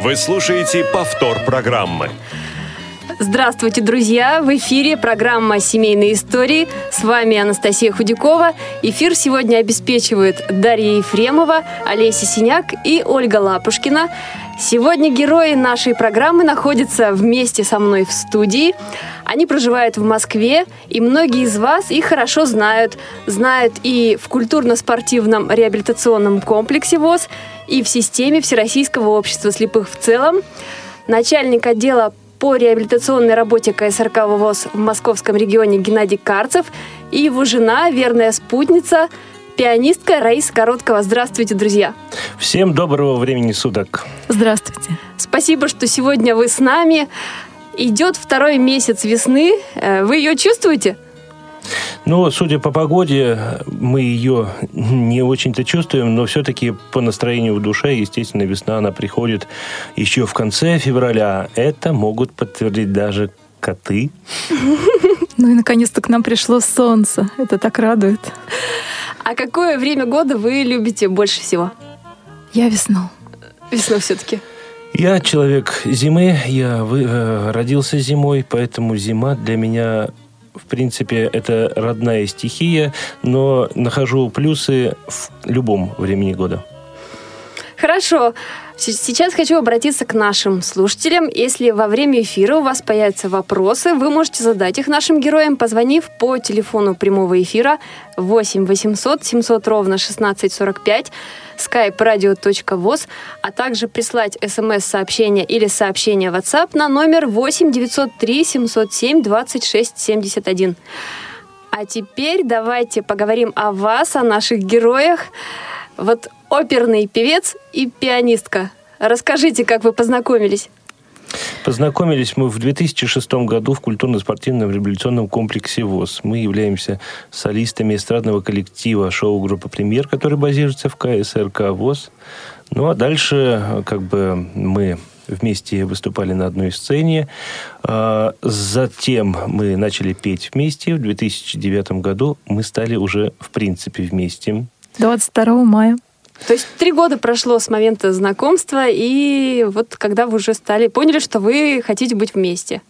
Вы слушаете повтор программы. Здравствуйте, друзья! В эфире программа «Семейные истории». С вами Анастасия Худякова. Эфир сегодня обеспечивают Дарья Ефремова, Олеся Синяк и Ольга Лапушкина. Сегодня герои нашей программы находятся вместе со мной в студии. Они проживают в Москве, и многие из вас их хорошо знают. Знают и в культурно-спортивном реабилитационном комплексе ВОЗ, и в системе Всероссийского общества слепых в целом. Начальник отдела по реабилитационной работе КСРК ВОЗ в московском регионе Геннадий Карцев и его жена, верная спутница, пианистка Раиса Короткова. Здравствуйте, друзья! Всем доброго времени суток! Здравствуйте! Спасибо, что сегодня вы с нами. Идет второй месяц весны. Э, вы ее чувствуете? Ну, судя по погоде, мы ее не очень-то чувствуем, но все-таки по настроению в душе, естественно, весна, она приходит еще в конце февраля. Это могут подтвердить даже коты. Ну и наконец-то к нам пришло солнце. Это так радует. А какое время года вы любите больше всего? Я весну. Весну все-таки. Я человек зимы, я вы, э, родился зимой, поэтому зима для меня в принципе, это родная стихия, но нахожу плюсы в любом времени года. Хорошо. Сейчас хочу обратиться к нашим слушателям. Если во время эфира у вас появятся вопросы, вы можете задать их нашим героям, позвонив по телефону прямого эфира 8 800 700 ровно 1645 skype radio.voz, а также прислать смс-сообщение или сообщение WhatsApp на номер 8 903 707 26 71. А теперь давайте поговорим о вас, о наших героях. Вот оперный певец и пианистка. Расскажите, как вы познакомились? Познакомились мы в 2006 году в культурно-спортивном революционном комплексе ВОЗ. Мы являемся солистами эстрадного коллектива шоу-группы «Премьер», который базируется в КСРК ВОЗ. Ну а дальше как бы мы вместе выступали на одной сцене. А, затем мы начали петь вместе. В 2009 году мы стали уже в принципе вместе. 22 мая. То есть три года прошло с момента знакомства, и вот когда вы уже стали, поняли, что вы хотите быть вместе.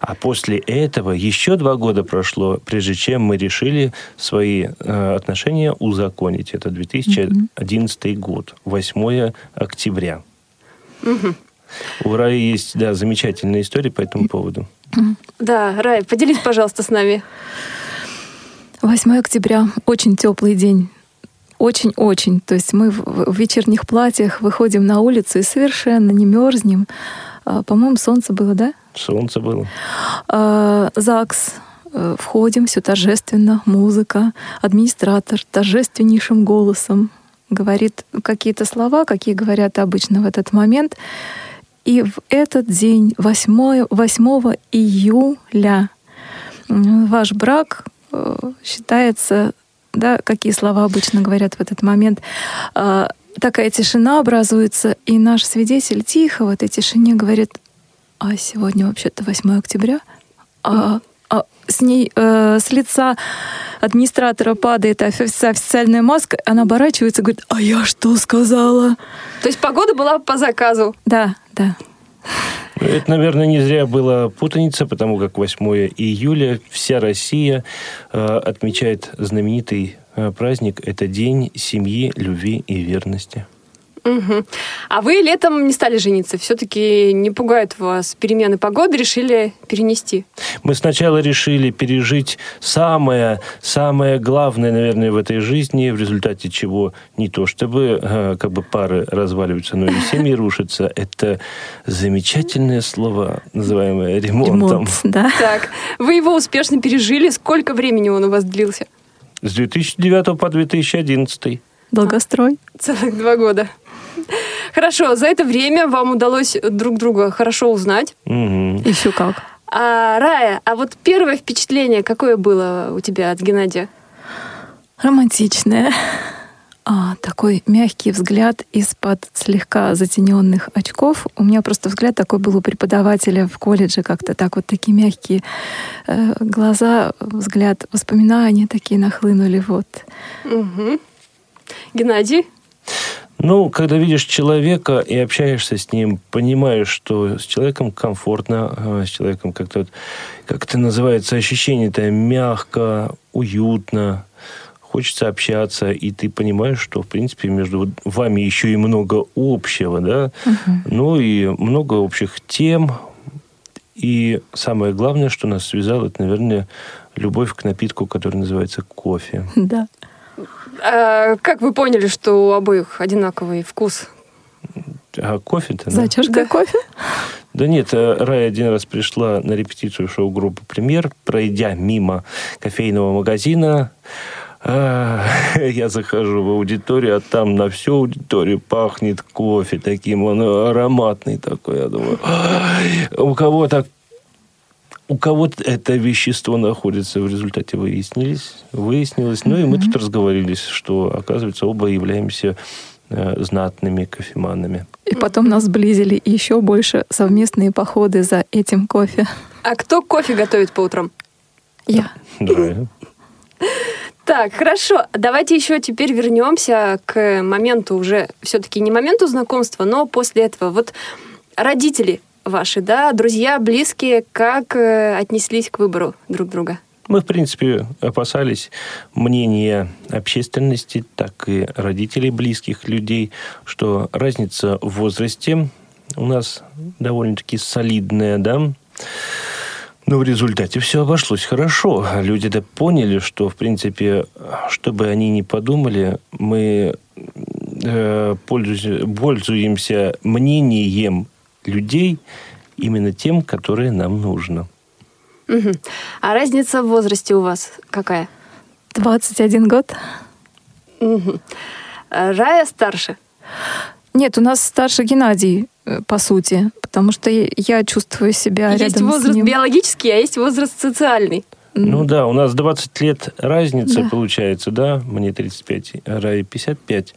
А после этого еще два года прошло, прежде чем мы решили свои э, отношения узаконить. Это 2011 mm-hmm. год, 8 октября. Mm-hmm. У Раи есть да, замечательная история по этому поводу. Да, Рай, поделись, пожалуйста, с нами. 8 октября, очень теплый день очень-очень. То есть мы в вечерних платьях выходим на улицу и совершенно не мерзнем. А, по-моему, солнце было, да? Солнце было. А, ЗАГС. Э, входим, все торжественно, музыка. Администратор торжественнейшим голосом говорит какие-то слова, какие говорят обычно в этот момент. И в этот день, 8, 8 июля, ваш брак э, считается да, какие слова обычно говорят в этот момент. А, такая тишина образуется, и наш свидетель тихо в этой тишине говорит, а сегодня вообще-то 8 октября, а, а с ней, э, с лица администратора падает официальная маска, она оборачивается и говорит, а я что сказала? То есть погода была по заказу? Да, да. Это, наверное, не зря была путаница, потому как 8 июля вся Россия э, отмечает знаменитый э, праздник. Это День семьи, любви и верности. Угу. А вы летом не стали жениться? Все-таки не пугают вас перемены погоды, решили перенести? Мы сначала решили пережить самое, самое главное, наверное, в этой жизни, в результате чего не то чтобы э, как бы пары разваливаются, но и семьи рушатся. Это замечательное слово, называемое ремонтом. Ремонт, да. Так, вы его успешно пережили. Сколько времени он у вас длился? С 2009 по 2011. Долгострой. Целых два года. Хорошо, за это время вам удалось друг друга хорошо узнать. Мгм. Еще как. А, Рая, а вот первое впечатление какое было у тебя от Геннадия? Романтичная. А, такой мягкий взгляд из-под слегка затененных очков. У меня просто взгляд такой был у преподавателя в колледже, как-то так вот такие мягкие э, глаза, взгляд, воспоминания такие нахлынули. Вот. Мгм. Геннадий? Ну, когда видишь человека и общаешься с ним, понимаешь, что с человеком комфортно, э, с человеком как-то, как это называется, ощущение-то мягко, уютно, хочется общаться, и ты понимаешь, что, в принципе, между вами еще и много общего, да, ну и много общих тем, и самое главное, что нас связало, это, наверное, любовь к напитку, который называется кофе. Да. А, как вы поняли, что у обоих одинаковый вкус? А кофе-то... да? За чашкой кофе? Да нет, э, Рая один раз пришла на репетицию шоу-группы «Премьер», пройдя мимо кофейного магазина. а, Я захожу в аудиторию, а там на всю аудиторию пахнет кофе таким, он ароматный такой. Я думаю, «Ай, у кого так у кого это вещество находится, в результате выяснились, выяснилось. Ну и мы тут разговорились, что, оказывается, оба являемся э, знатными кофеманами. И потом нас сблизили еще больше совместные походы за этим кофе. А кто кофе готовит по утрам? Я. Да. Так, хорошо. Давайте еще теперь вернемся к моменту уже, все-таки не моменту знакомства, но после этого. Вот родители ваши, да, друзья, близкие, как э, отнеслись к выбору друг друга? Мы, в принципе, опасались мнения общественности, так и родителей близких людей, что разница в возрасте у нас довольно-таки солидная, да, но в результате все обошлось хорошо. Люди-то поняли, что, в принципе, что бы они ни подумали, мы э, пользуемся, пользуемся мнением людей именно тем, которое нам нужно. Мгм. А разница в возрасте у вас какая? 21 год. А Рая старше. Нет, у нас старше Геннадий, э, по сути, потому что я- чувствую себя есть рядом с возраст ним. биологический, а есть возраст социальный. Ну да, у нас 20 лет разница Да. получается, да, мне 35, а Рае 55.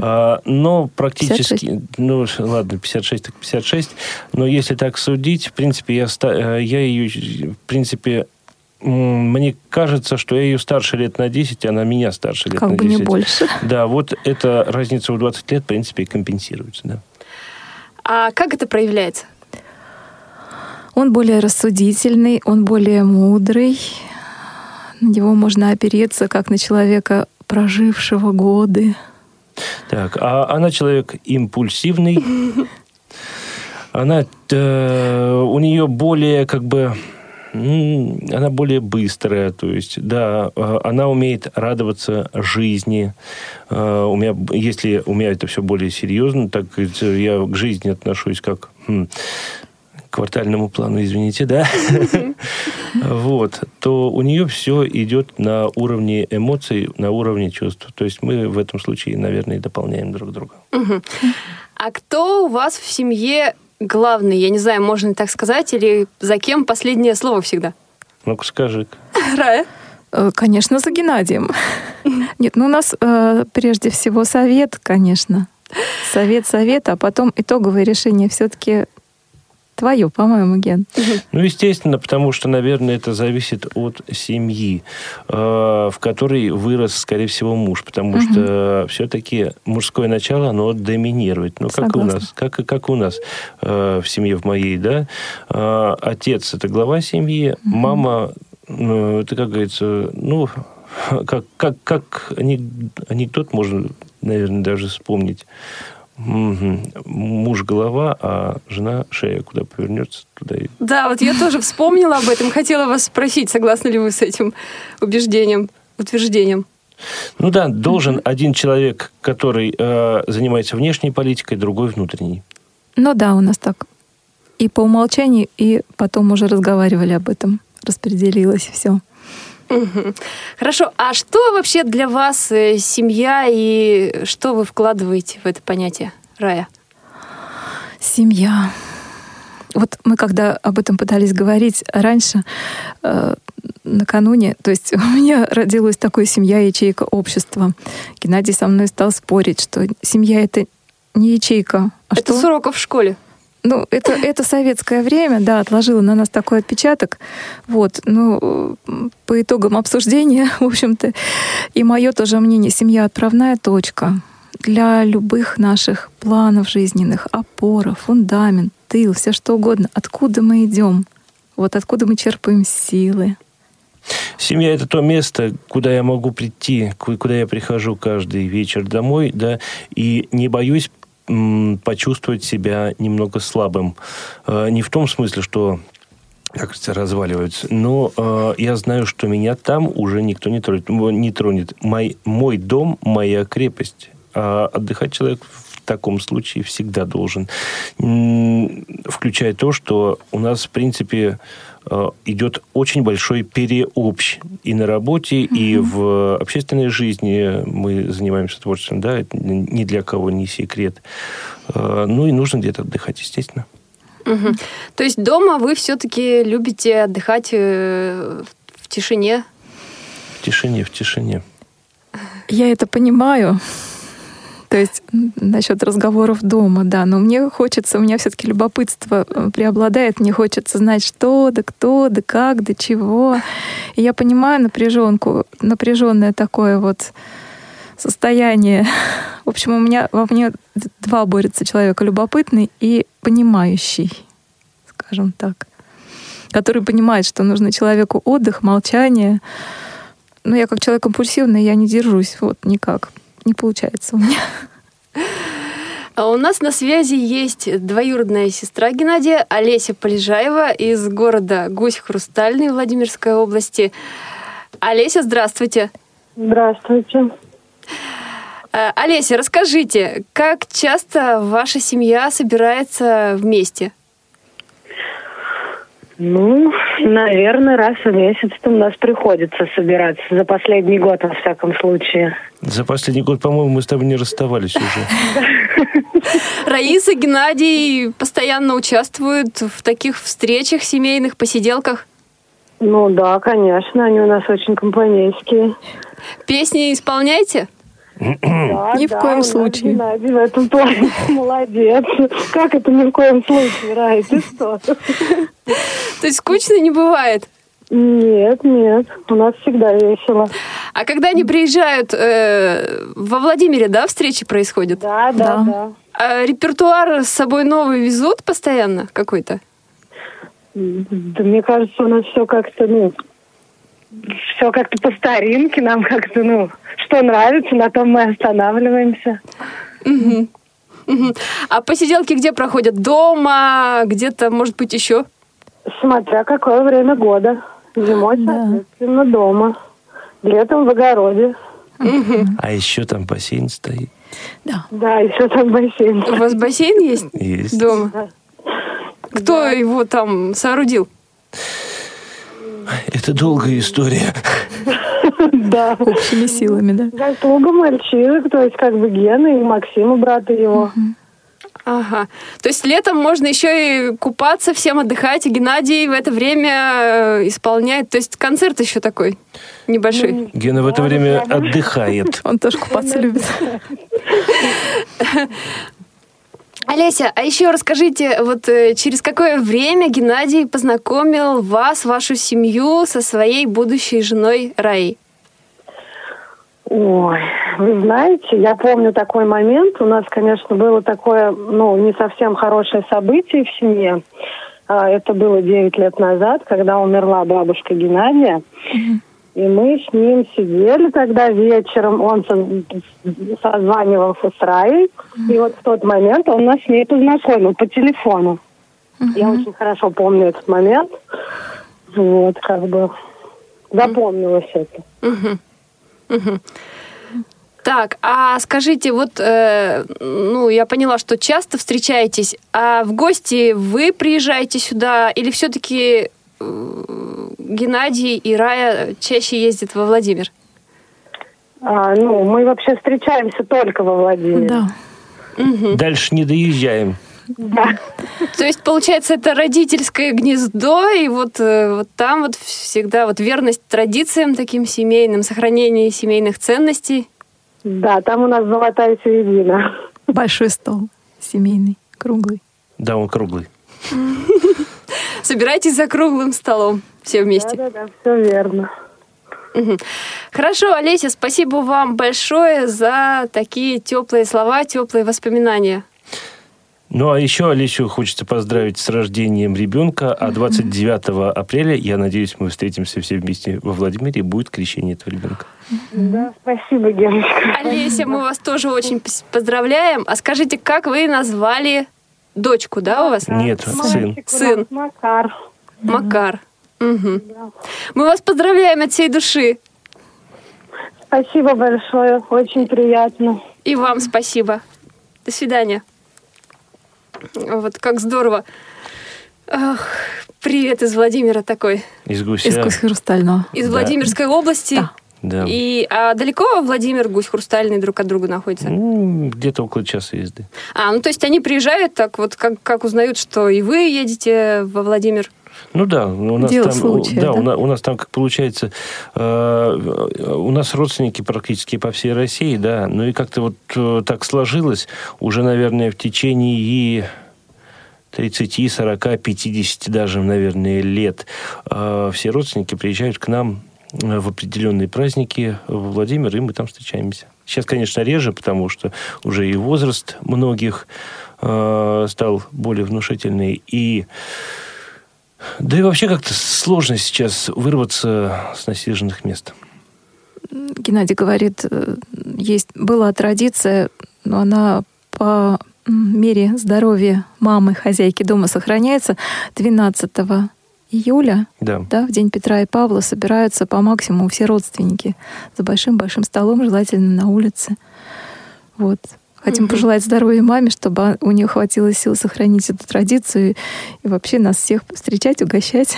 А, но практически, ну ладно, 56 так 56, но если так судить, в принципе, я, э, я ее, в принципе, мне кажется, что я ее старше лет на 10, она меня старше лет Как на бы 10. не больше. Да, вот эта разница в 20 лет, в принципе, и компенсируется, да. А как это проявляется? Он более рассудительный, он более мудрый. На него можно опереться, как на человека, прожившего годы. Так, а она человек импульсивный. Она, э, у нее более как бы она более быстрая, то есть, да, э, она умеет радоваться жизни. Э, У меня, если у меня это все более серьезно, так я к жизни отношусь как м, к квартальному плану, извините, да, вот, то у нее все идет на уровне эмоций, на уровне чувств. То есть мы в этом случае, наверное, дополняем друг друга. А кто у вас в семье главный? Я не знаю, можно ли так сказать, или за кем последнее слово всегда? Ну-ка скажи. Рая? Э, Конечно, за Геннадием. Нет, ну у нас э, прежде всего совет, конечно. Совет, совет, а потом итоговое решение все-таки твое, по-моему, Ген. Ну, естественно, потому что, наверное, это зависит от семьи, э, в которой вырос, скорее всего, муж, потому что все-таки мужское начало, оно доминирует. Ну, как и у Согласна. нас, как, как у нас э, в семье в моей, да. Э, отец – это глава семьи, мама, ну, это, как говорится, ну, как, как, как анек- анекдот можно, наверное, даже вспомнить. Мгм. Муж голова, а жена шея, куда повернется, туда и Да, вот я тоже вспомнила об этом. Хотела вас спросить, согласны ли вы с этим убеждением, утверждением? Ну да, должен один человек, который э, занимается внешней политикой, другой внутренней. Ну да, у нас так. И по умолчанию, и потом уже разговаривали об этом. Распределилось все. Хорошо, а что вообще для вас э, семья и что вы вкладываете в это понятие, Рая? Семья. Вот мы когда об этом пытались говорить раньше, э, накануне, то есть у меня родилась такая семья, ячейка общества. Геннадий со мной стал спорить, что семья это не ячейка. А это что? с уроков в школе. Ну, это, это советское время, да, отложило на нас такой отпечаток. Вот, ну, по итогам обсуждения, в общем-то, и мое тоже мнение, семья отправная точка для любых наших планов жизненных, опора, фундамент, тыл, все что угодно. Откуда мы идем? Вот откуда мы черпаем силы. Семья – это то место, куда я могу прийти, куда я прихожу каждый вечер домой, да, и не боюсь почувствовать себя немного слабым. Э, не в том смысле, что как это разваливаются. Но э, я знаю, что меня там уже никто не тронет. Не тронет. Мой, мой дом, моя крепость. А отдыхать человек в таком случае всегда должен. Включая то, что у нас, в принципе, э, идет очень большой переобщ и на работе, mm-hmm. и в общественной жизни мы занимаемся творчеством, да, это ни для кого не секрет. Э, ну и нужно где-то отдыхать, естественно. Угу. То есть дома вы все-таки любите отдыхать э, в тишине? В тишине, в тишине. Я это понимаю. То есть насчет разговоров дома, да. Но мне хочется, у меня все-таки любопытство э, преобладает, мне хочется знать, что, да кто, да как, да чего. И я понимаю напряженку, напряженное такое вот состояние. В общем, у меня во мне два борются человека: любопытный и понимающий, скажем так, который понимает, что нужно человеку отдых, молчание. Но я как человек импульсивный, я не держусь, вот никак не получается у меня. А у нас на связи есть двоюродная сестра Геннадия, Олеся Полежаева из города Гусь-Хрустальный Владимирской области. Олеся, здравствуйте. Здравствуйте. Э, Олеся, расскажите, как часто ваша семья собирается вместе? Ну, наверное, раз в месяц у нас приходится собираться. За последний год, во всяком случае. За последний год, по-моему, мы с тобой не расставались уже. Раиса, Геннадий постоянно участвуют в таких встречах, семейных посиделках? Ну да, конечно, они у нас очень компанейские. Песни исполняете? Да, ни в да, коем случае. Геннадий в этом плане молодец. Как это ни в коем случае, Рай, ты что? То есть скучно не бывает? Нет, нет, у нас всегда весело. А когда они приезжают, э, во Владимире, да, встречи происходят? Да, да, да. да. А репертуар с собой новый везут постоянно какой-то? Да мне кажется, у нас все как-то, ну, все как-то по старинке, нам как-то, ну, что нравится, на том мы останавливаемся. Угу. Угу. А посиделки где проходят? Дома? Где-то, может быть, еще? Смотря какое время года. Зимой, да. соответственно, дома. Летом в огороде. Угу. А еще там бассейн стоит. Да. Да, еще там бассейн. У вас бассейн есть? Есть. Дома? Да. Кто да. его там соорудил? Это долгая история. Да. Общими силами, да. Заслуга мальчишек, то есть как бы Гена и Максима, брата его. Ага. То есть летом можно еще и купаться, всем отдыхать, и Геннадий в это время э, исполняет. То есть концерт еще такой небольшой. Ну, Гена в это время отдыхает. Он тоже купаться любит. Олеся, а еще расскажите, вот э, через какое время Геннадий познакомил вас, вашу семью со своей будущей женой Раей? Ой, вы знаете, я помню такой момент. У нас, конечно, было такое, ну, не совсем хорошее событие в семье. А, это было 9 лет назад, когда умерла бабушка Геннадия. И мы с ним сидели тогда вечером, он созванивался с Раей, и вот в тот момент он нас с ней познакомил по телефону. Я очень хорошо помню этот момент. Вот, как бы запомнилось это. Угу. Так, а скажите, вот, э, ну, я поняла, что часто встречаетесь, а в гости вы приезжаете сюда или все-таки э, Геннадий и Рая чаще ездят во Владимир? А, ну, мы вообще встречаемся только во Владимире. Да. Угу. Дальше не доезжаем. Да. То есть, получается, это родительское гнездо, и вот, э, вот там вот всегда вот верность традициям таким семейным, сохранение семейных ценностей. Да, там у нас золотая середина. Большой стол семейный, круглый. Да, он круглый. Собирайтесь за круглым столом все вместе. Да-да-да, все верно. Хорошо, Олеся, спасибо вам большое за такие теплые слова, теплые воспоминания. Ну, а еще Олесю хочется поздравить с рождением ребенка, а 29 апреля, я надеюсь, мы встретимся все вместе во Владимире, и будет крещение этого ребенка. Да, спасибо, Герочка. Олеся, мы вас тоже очень поздравляем. А скажите, как вы назвали дочку, да, у вас? Нет, сын. Сын. Макар. Макар. Мгм. Мы вас поздравляем от всей души. Спасибо большое, очень приятно. И вам спасибо. До свидания. Вот как здорово. Ах, привет из Владимира такой. Из гуся. Из хрустального. Из Да. Владимирской области. Да. Да. И а далеко Владимир, Гусь Хрустальный друг от друга находятся? Ну, где-то около часа езды. А, ну то есть они приезжают так вот, как, как узнают, что и вы едете во Владимир. Ну да, у нас Дело там, случая, да, да? У, нас, у нас там, как получается, э, у нас родственники практически по всей России, да, ну и как-то вот э, так сложилось, уже, наверное, в течение 30, 40, 50 даже, наверное, лет э, все родственники приезжают к нам э, в определенные праздники в Владимир, и мы там встречаемся. Сейчас, конечно, реже, потому что уже и возраст многих э, стал более внушительный, и да и вообще как-то сложно сейчас вырваться с насиженных мест. Геннадий говорит, э, есть была традиция, но она по мере здоровья мамы, хозяйки дома сохраняется. 12 июля, Да. да, в день Петра и Павла, собираются по максимуму все родственники за большим-большим столом, желательно на улице. Вот. Хотим Мгм. пожелать здоровья маме, чтобы у нее хватило сил сохранить эту традицию и вообще нас всех встречать, угощать.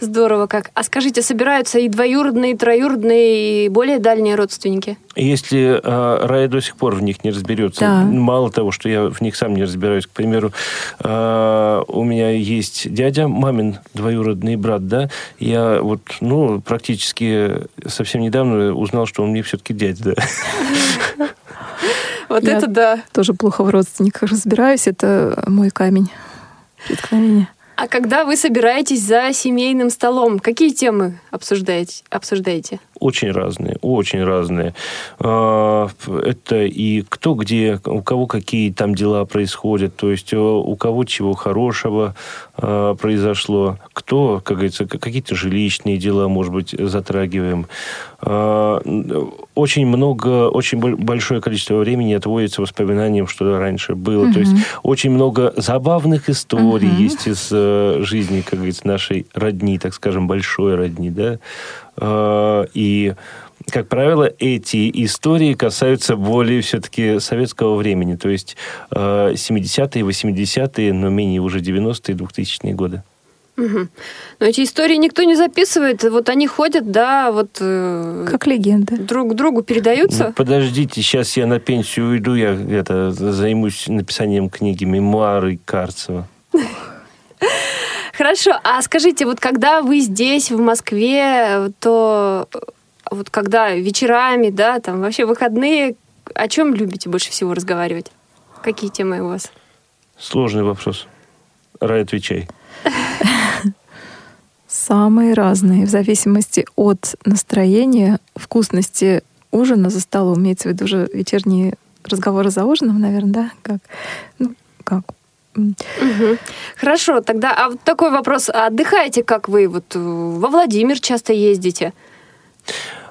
Здорово как. А скажите, собираются и двоюродные, и троюродные, и более дальние родственники? Если э, Рая до сих пор в них не разберется, Да. мало того, что я в них сам не разбираюсь, к примеру, э, у меня есть дядя, мамин двоюродный брат, да, я вот, ну, практически совсем недавно узнал, что он мне все-таки дядя, да. Вот Я- это да. Тоже плохо в родственниках разбираюсь, это мой камень преткновения. А когда вы собираетесь за семейным столом, какие темы обсуждаете? обсуждаете? Очень разные, очень разные. А, Это и кто где, у кого какие там дела происходят, то есть э, у кого чего хорошего а, произошло, кто, как говорится, какие-то жилищные дела, может быть, затрагиваем. А, Очень много, очень боль- большое количество времени отводится воспоминаниям, что раньше было. То есть очень много забавных историй Мгм. есть из э, жизни, как говорится, нашей родни, так скажем, большой родни, да. А, И, как правило, эти истории касаются более все-таки советского времени, то есть э, 70-е, 80-е, но менее уже 90-е, 2000-е годы. Мгм. Но эти истории никто не записывает. Вот они ходят, да, вот э, Как легенда. друг другу передаются. Ну, подождите, сейчас я на пенсию уйду, я это, займусь написанием книги «Мемуары Карцева». Хорошо, а скажите, вот когда вы здесь, в Москве, то э, вот когда вечерами, да, там вообще выходные, о чем любите больше всего разговаривать? Какие темы у вас? Сложный вопрос. Рай, отвечай. Самые разные, в зависимости от настроения, вкусности ужина за столом. Имеется в виду уже вечерние разговоры за ужином, наверное, да? Как? Ну, как? Хорошо, тогда а вот такой вопрос. А отдыхаете как вы? Вот э, во Владимир часто ездите?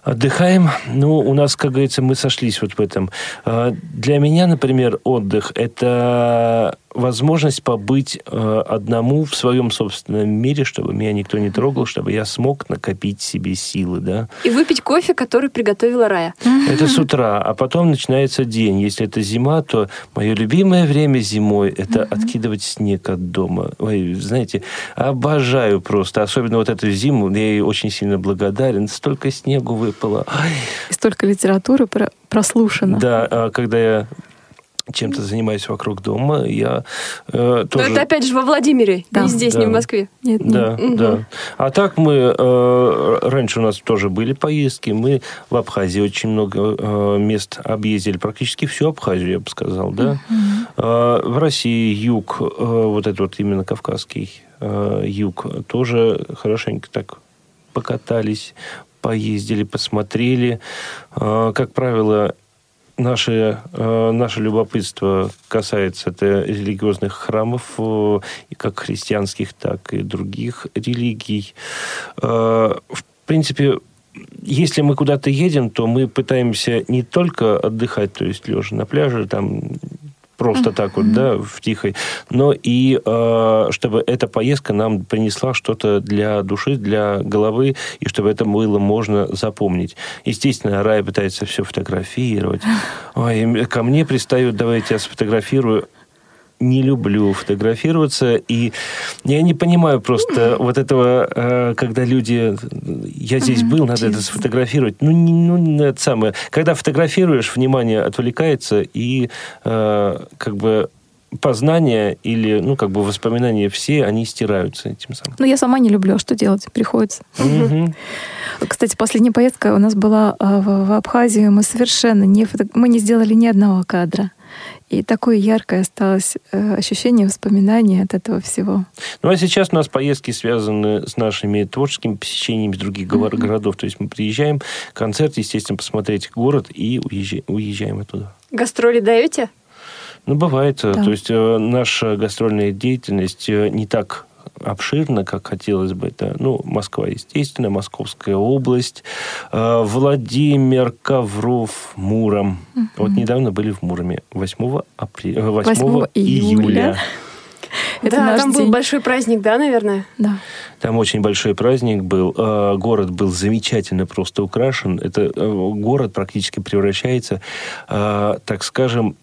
Отдыхаем. Ну, у нас, как говорится, мы сошлись вот в этом. А, Для меня, например, отдых – это возможность побыть э, одному в своем собственном мире, чтобы меня никто не трогал, чтобы я смог накопить себе силы, да. И выпить кофе, который приготовила Рая. Это с утра, а потом начинается день. Если это зима, то мое любимое время зимой – это откидывать снег от дома. Ой, знаете, обожаю просто. Особенно вот эту зиму, я ей очень сильно благодарен. Столько снегу выпало. Ай, И столько литературы про- прослушано. Да, а когда я чем-то занимаюсь вокруг дома. Я э, тоже... Но это опять же во Владимире, Да. не здесь, Да. не в Москве. Нет, нет. Да, Мгм. да. А так мы э, раньше у нас тоже были поездки. Мы в Абхазии очень много э, мест объездили, практически всю Абхазию, я бы сказал, да. Э, в России юг, э, вот этот вот именно кавказский э, юг, тоже хорошенько так покатались, поездили, посмотрели. Э, как правило, Наше, э, наше любопытство касается это религиозных храмов, э, как христианских, так и других религий. Э, в принципе, если мы куда-то едем, то мы пытаемся не только отдыхать, то есть лежа на пляже, там просто так вот, да, в тихой, но и э, чтобы эта поездка нам принесла что-то для души, для головы, и чтобы это было можно запомнить. Естественно, Рая пытается все фотографировать. Ой, ко мне пристают, давайте я сфотографирую не люблю фотографироваться, и я не понимаю просто вот этого, э, когда люди, я здесь был, надо это сфотографировать. Ну, не, ну, это самое. Когда фотографируешь, внимание отвлекается, и э, как бы познания или, ну, как бы воспоминания все, они стираются этим самым. Ну, я сама не люблю, а что делать? Приходится. Мгм. Кстати, последняя поездка у нас была в, в Абхазию. Мы совершенно не, фото- мы не сделали ни одного кадра. И такое яркое осталось э, ощущение, воспоминание от этого всего. Ну, а сейчас у нас поездки связаны с нашими творческими посещениями с других говор- городов. То есть мы приезжаем, концерт, естественно, посмотреть город и уезжаем, уезжаем оттуда. Гастроли даете? Ну, бывает. Да. То есть э, наша гастрольная деятельность э, не так обширна, как хотелось бы. Это, ну, Москва, естественно, Московская область, э, Владимир, Ковров, Муром. Вот недавно были в Муроме. 8, апреля, 8, 8 июля. июля. Это да, там был день. большой праздник, да, наверное? Да. Там очень большой праздник был. Э, Город был замечательно просто украшен. Это э, город практически превращается, так скажем,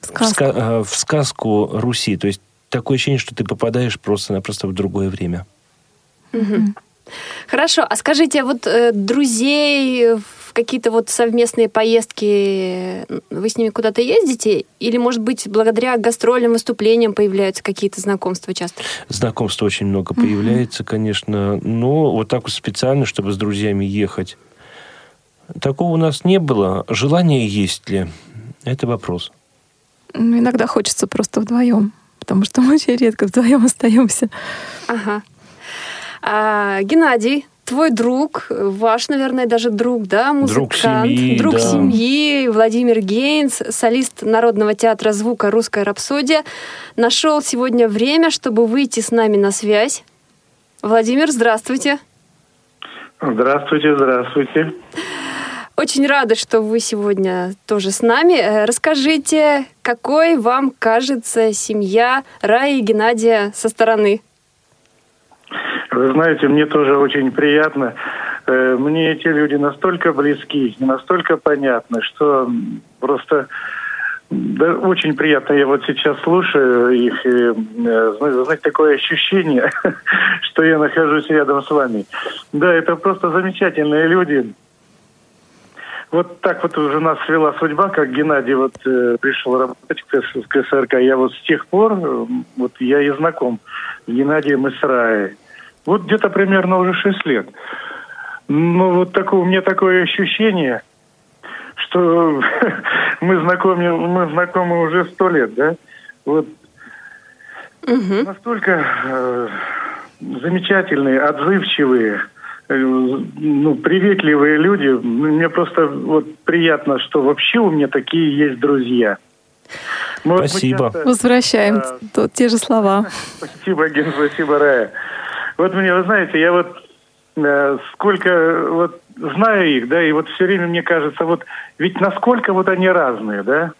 В сказку. ска- в сказку Руси. То есть такое ощущение, что ты попадаешь просто-напросто в другое время. Хорошо, а скажите, а вот э, друзей в какие-то вот совместные поездки, вы с ними куда-то ездите? Или, может быть, благодаря гастрольным выступлениям появляются какие-то знакомства часто? Знакомств очень много появляется, конечно. Но вот так вот специально, чтобы с друзьями ехать. Такого у нас не было. Желание есть ли? Это вопрос. Ну, иногда хочется просто вдвоем, потому что мы очень редко вдвоем остаемся. Ага. А, Геннадий, твой друг, ваш, наверное, даже друг, да, Друг музыкант, семьи, друг да. семьи, Владимир Гейнс, солист Народного театра звука «Русская рапсодия», нашел сегодня время, чтобы выйти с нами на связь. Владимир, здравствуйте. Здравствуйте, здравствуйте. Очень рада, что вы сегодня тоже с нами. Э, Расскажите, какой вам кажется семья Раи и Геннадия со стороны? Вы знаете, мне тоже очень приятно. Э, Мне эти люди настолько близки, настолько понятны, что просто да, очень приятно. Я вот сейчас слушаю их, и, э, зна- знаете, такое ощущение, что я нахожусь рядом с вами. Да, это просто замечательные люди. Вот так вот уже нас свела судьба, как Геннадий вот э, пришел работать в КСРК. Я вот с тех пор, э, вот я и знаком с Геннадием и с Раей. Вот где-то примерно уже 6 лет. Ну, вот такое, у меня такое ощущение, что мы знакомы, мы знакомы уже сто лет, да? Вот настолько э, замечательные, отзывчивые, ну, приветливые люди. Мне просто вот приятно, что вообще у меня такие есть друзья. Мы Спасибо. часто- Возвращаем Да. то- те же слова. Спасибо, Ген, спасибо, Рая. Вот мне, вы знаете, я вот э, сколько вот знаю их, да, и вот все время мне кажется, вот ведь насколько вот они разные, да?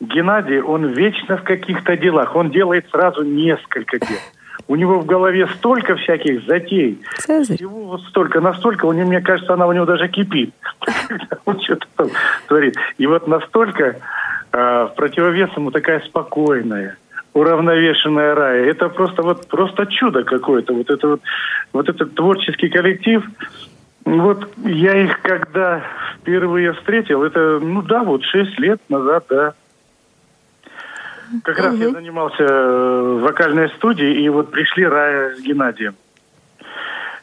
Геннадий, он вечно в каких-то делах, он делает сразу несколько дел. У него в голове столько всяких затей, Цезарь. всего вот столько, настолько, у него, мне кажется, она у него даже кипит. Он что-то там творит. И вот настолько э, в противовес ему такая спокойная, уравновешенная рая. Это просто вот просто чудо какое-то. Вот это вот, вот этот творческий коллектив. Вот я их когда впервые встретил, это, ну да, вот шесть лет назад, да. Как раз я занимался э, в вокальной студии, и вот пришли Рая с Геннадием.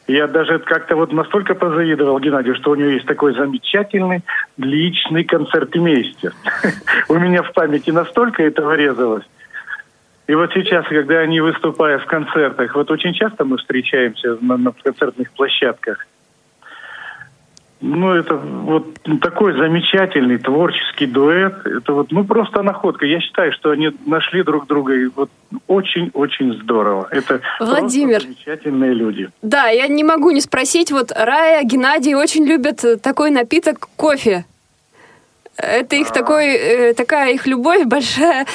Я даже как-то вот настолько позавидовал Геннадию, что у него есть такой замечательный личный концертмейстер. У меня в памяти настолько это врезалось. И вот сейчас, когда они выступают в концертах, вот очень часто мы встречаемся на, на концертных площадках, ну, это вот такой замечательный творческий дуэт. Это вот, ну, просто находка. Я считаю, что они нашли друг друга и вот очень-очень здорово. Это Владимир. замечательные люди. Да, я не могу не спросить. Вот Рая, Геннадий очень любят такой напиток кофе. Это их такой, э, такая их любовь большая.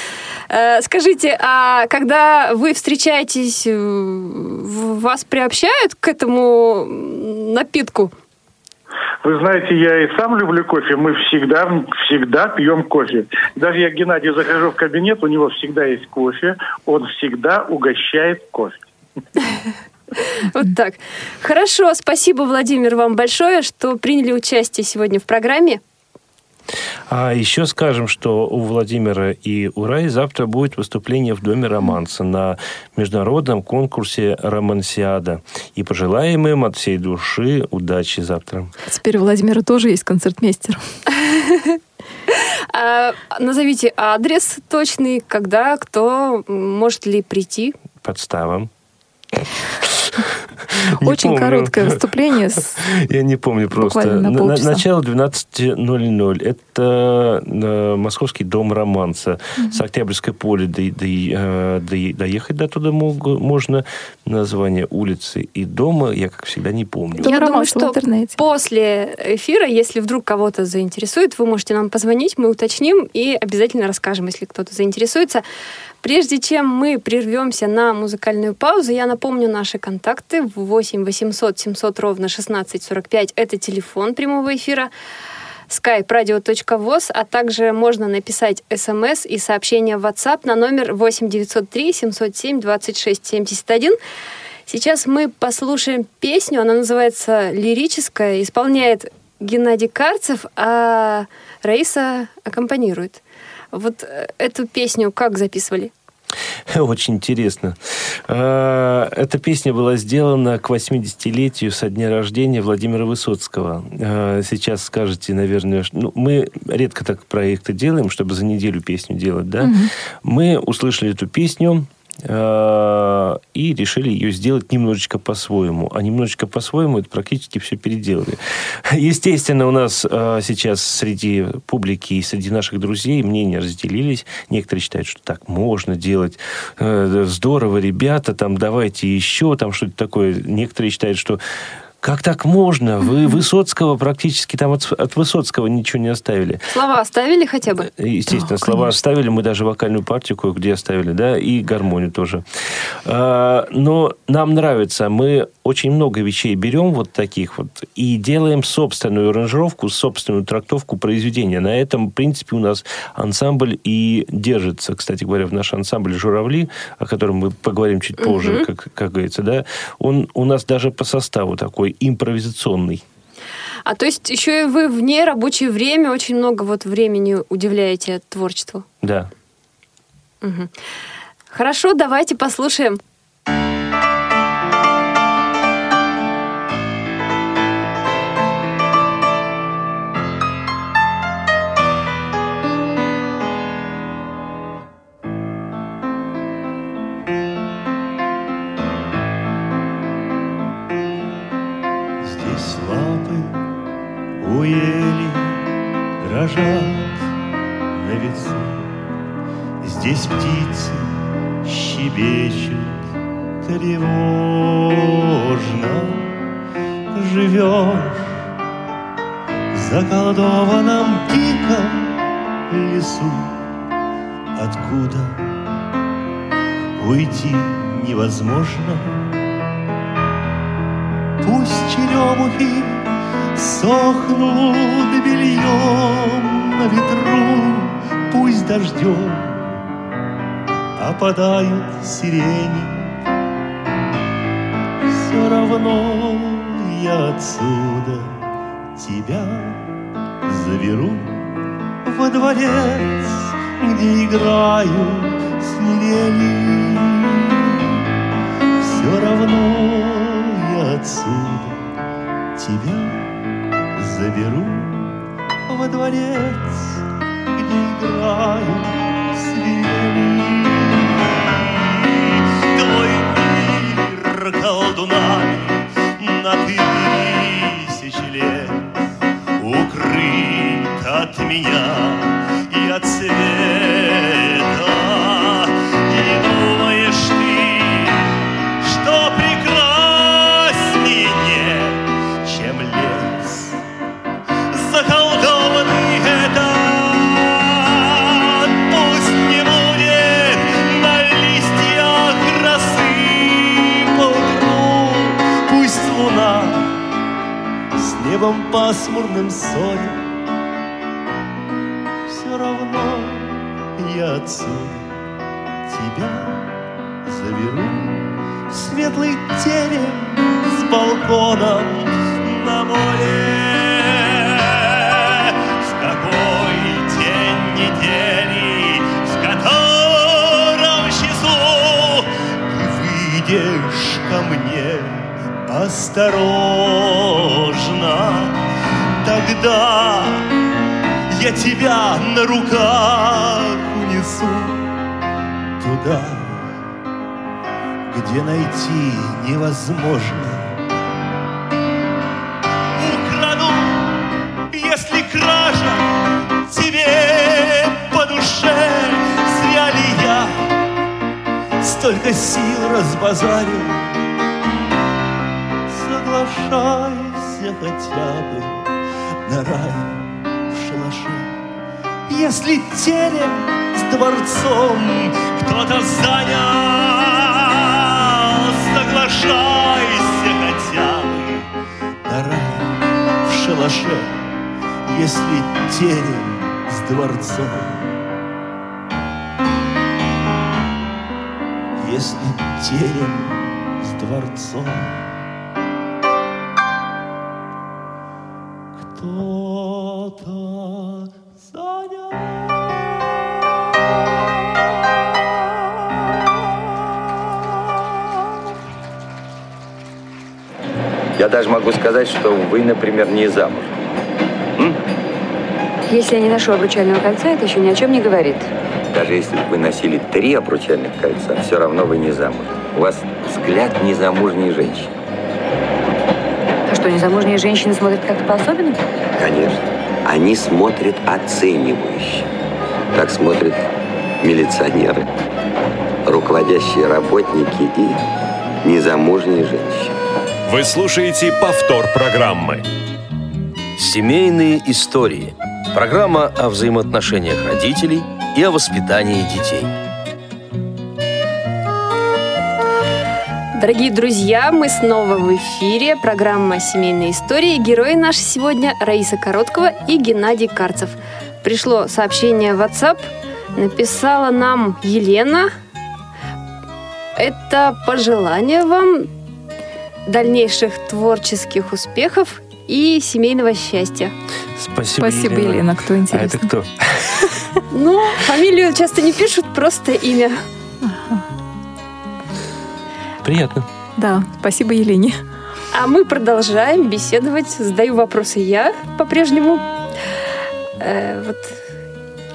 Э, скажите, а когда вы встречаетесь, э, вас приобщают к этому напитку? Вы знаете, я и сам люблю кофе. Мы всегда, всегда пьем кофе. Даже я к Геннадию захожу в кабинет, у него всегда есть кофе. Он всегда угощает кофе. Вот так. Хорошо, спасибо, Владимир, вам большое, что приняли участие сегодня в программе. А еще скажем, что у Владимира и у Раи завтра будет выступление в Доме романса на международном конкурсе «Романсиада». И пожелаем им от всей души удачи завтра. Теперь у Владимира тоже есть концертмейстер. А, назовите адрес точный, когда, кто, может ли прийти. Подставам. Очень помню. короткое выступление. Я не помню просто. На начало 12.00. Это э, Московский дом романса. С Октябрьской до, до, э, до, доехать до туда можно. Название улицы и дома я, как всегда, не помню. Я думаю, что после эфира, если вдруг кого-то заинтересует, вы можете нам позвонить, мы уточним и обязательно расскажем, если кто-то заинтересуется. Прежде чем мы прервемся на музыкальную паузу, я напомню наши контакты. 8 800 700 ровно 1645 – это телефон прямого эфира skype radio.voz, а также можно написать смс и сообщение в WhatsApp на номер 8 903 707 26 71. Сейчас мы послушаем песню, она называется «Лирическая», исполняет Геннадий Карцев, а Раиса аккомпанирует. Вот э, эту песню как записывали? Очень интересно. А, эта песня была сделана к 80-летию со дня рождения Владимира Высоцкого. А, сейчас скажете, наверное, ну, мы редко так проекты делаем, чтобы за неделю песню делать, да? Угу. Мы услышали эту песню, и решили ее сделать немножечко по-своему. А немножечко по-своему это практически все переделали. Естественно, у нас э, сейчас среди публики и среди наших друзей мнения разделились. Некоторые считают, что так можно делать. Э, здорово, ребята, там давайте еще там что-то такое. Некоторые считают, что как так можно? Вы Высоцкого практически там от, от Высоцкого ничего не оставили. Слова оставили хотя бы? Естественно, да, слова конечно. оставили. Мы даже вокальную партию кое-где оставили, да, и гармонию тоже. А, но нам нравится. Мы очень много вещей берем вот таких вот и делаем собственную аранжировку, собственную трактовку произведения. На этом, в принципе, у нас ансамбль и держится. Кстати говоря, в наш ансамбль «Журавли», о котором мы поговорим чуть позже, угу. как, как говорится, да, он у нас даже по составу такой импровизационный. А то есть еще и вы вне рабочее время очень много вот времени удивляете творчеству? Да. Угу. Хорошо, давайте послушаем. Дрожат на лицо. Здесь птицы щебечут тревожно. Живешь в заколдованном диком лесу, Откуда уйти невозможно. Пусть черемухи Сохнут бельем на ветру, пусть дождем Опадают сирени. Все равно я отсюда тебя заберу во дворец, где играют свирели. Все равно я отсюда тебя заберу во дворец, где играют свирели. Твой мир колдунами на тысячи лет укрыт от меня с небом пасмурным ссорит. Все равно я отсюда тебя заберу светлый терем с балконом на море. В какой день недели, в котором часу ты выйдешь ко мне осторожно, тогда я тебя на руках унесу туда, где найти невозможно. Украду, если кража тебе по душе, зря ли я столько сил разбазарил. Соглашайся хотя бы на рай в шалаше. Если терем с дворцом кто-то занял, соглашайся хотя бы на рай в шалаше, если терем с дворцом. Если терем с дворцом. Я даже могу сказать, что вы, например, не замуж. Если я не ношу обручального кольца, это еще ни о чем не говорит. Даже если бы вы носили три обручальных кольца, все равно вы не замуж. У вас взгляд незамужней женщины. А что, незамужние женщины смотрят как-то по-особенному? Конечно. Они смотрят оценивающе. Так смотрят милиционеры, руководящие работники и незамужние женщины. Вы слушаете повтор программы. Семейные истории. Программа о взаимоотношениях родителей и о воспитании детей. Дорогие друзья, мы снова в эфире. Программа «Семейные истории». Герои наши сегодня Раиса Короткова и Геннадий Карцев. Пришло сообщение в WhatsApp. Написала нам Елена. Это пожелание вам дальнейших творческих успехов и семейного счастья. Спасибо, Спасибо, Елена. Кто А интересно? это кто? Ну, фамилию часто не пишут, просто имя. Приятно. Да, спасибо Елене. А мы продолжаем беседовать. Задаю вопросы я по-прежнему. Э, вот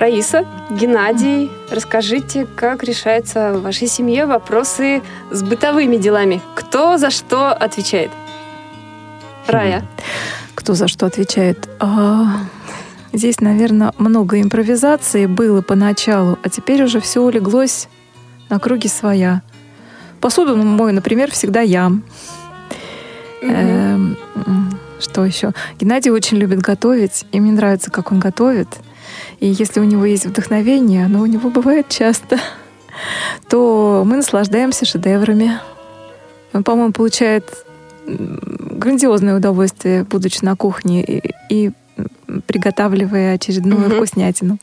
Раиса, Геннадий, расскажите, как решаются в вашей семье вопросы с бытовыми делами? Кто за что отвечает? Рая. Кто за что отвечает? А, здесь, наверное, много импровизации было поначалу, а теперь уже все улеглось на круги своя. Посуду мою, например, всегда я. Эм, м, Что еще? Геннадий очень любит готовить, и мне нравится, как он готовит. И если у него есть вдохновение, оно у него бывает часто, то мы наслаждаемся шедеврами. Он, по-моему, получает грандиозное удовольствие, будучи на кухне и, и приготавливая очередную Мгм. вкуснятину.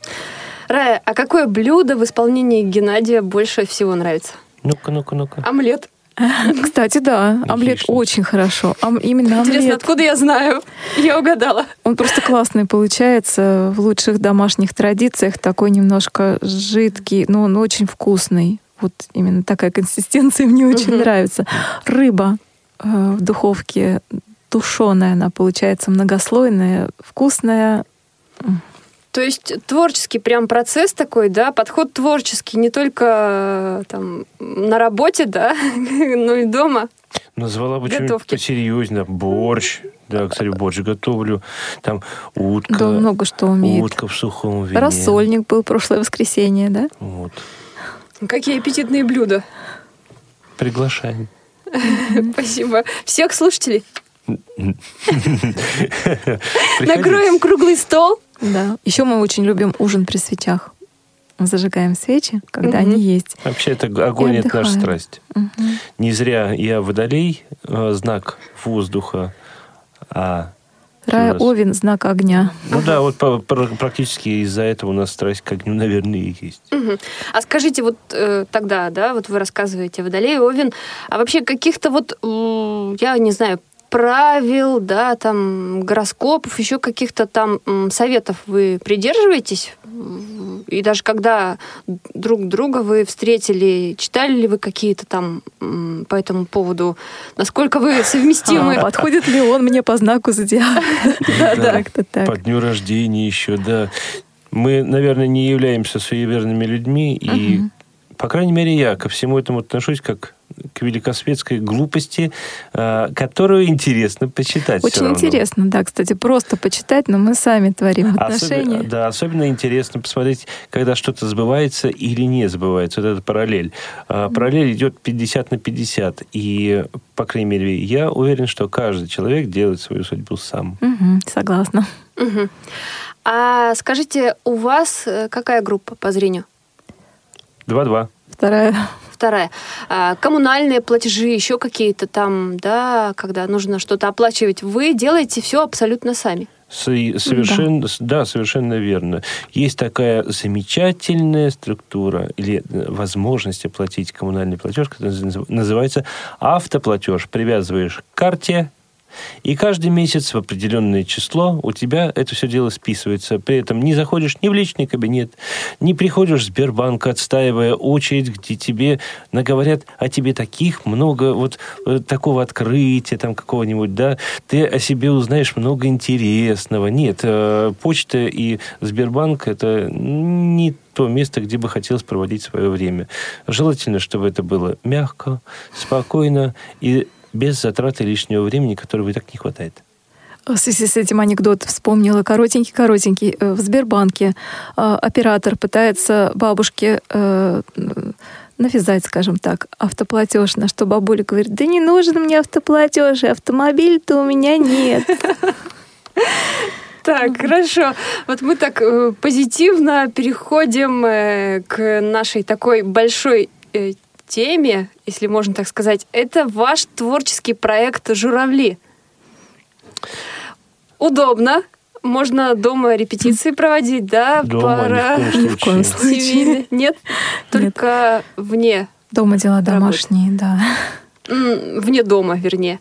Рая, а какое блюдо в исполнении Геннадия больше всего нравится? Ну-ка, ну-ка, ну-ка. Омлет. Кстати, да, омлет очень хорошо. Ом- именно Интересно, омлет. откуда я знаю? Я угадала. Он просто классный получается в лучших домашних традициях, такой немножко жидкий, но он очень вкусный. Вот именно такая консистенция мне очень нравится. Рыба э, в духовке тушеная, она получается многослойная, вкусная. То есть творческий прям процесс такой, да, подход творческий, не только э, там на работе, да, но и дома. Назвала бы что-нибудь посерьезнее. Борщ. Да, кстати, борщ готовлю. Там утка. Да, много что умеет. Утка в сухом вине. Рассольник был прошлое воскресенье, да? Вот. Какие аппетитные блюда. Приглашаем. Спасибо. Всех слушателей. Накроем круглый стол. Да. Еще мы очень любим ужин при свечах. Зажигаем свечи, когда Мгм. они есть. Вообще, это огонь, это наша страсть. Мгм. Не зря я водолей, э, знак воздуха, а Рая? Овен, знак огня. Ну да, вот по- пр- практически из-за этого у нас страсть к огню, наверное, и есть. Мгм. А скажите, вот э, тогда, да, вот вы рассказываете Водолей, Овен, а вообще каких-то вот, м, я не знаю, правил, да, там, гороскопов, еще каких-то там советов вы придерживаетесь? И даже когда друг друга вы встретили, читали ли вы какие-то там по этому поводу, насколько вы совместимы? А, подходит ли он мне по знаку зодиака? Да, Как-то так. По дню рождения еще, да. Мы, наверное, не являемся суеверными людьми, и, по крайней мере, я ко всему этому отношусь как к великосветской глупости, а, которую интересно почитать. Очень интересно, да, кстати, просто почитать, но мы сами творим Особенно, отношения. да, особенно интересно посмотреть, когда что-то сбывается или не сбывается. Вот эта параллель. А, Параллель идет 50 на 50. И, по крайней мере, я уверен, что каждый человек делает свою судьбу сам. Мгм, согласна. Мгм. А скажите, у вас э, какая группа по зрению? 2-2. Вторая. Вторая. А, коммунальные платежи, еще какие-то там, да, когда нужно что-то оплачивать. Вы делаете все абсолютно сами. Совершенно, да. совершенно верно. Есть такая замечательная структура или э, возможность оплатить коммунальный платеж, который назыв- называется автоплатеж. Привязываешь к карте, и каждый месяц в определенное число у тебя это все дело списывается. При этом не заходишь ни в личный кабинет, не приходишь в Сбербанк, отстаивая очередь, где тебе наговорят о тебе таких много, вот э, такого открытия там какого-нибудь, да, ты о себе узнаешь много интересного. Нет, э, почта и Сбербанк это не то место, где бы хотелось проводить свое время. Желательно, чтобы это было мягко, спокойно и без затраты лишнего времени, которого и так не хватает. В связи с этим анекдот вспомнила коротенький-коротенький. Э, В Сбербанке э, оператор пытается бабушке э, навязать, скажем так, автоплатеж, на что бабуля говорит, да не нужен мне автоплатеж, и автомобиль-то у меня нет. Так, хорошо. Вот мы так э, позитивно переходим к нашей такой большой теме, если можно так сказать. Это ваш творческий проект «Журавли». Удобно. Можно дома репетиции проводить, да? Дома ни в коем Ни в коем случае. Нет? Только вне. Дома дела домашние, да. Вне дома, вернее.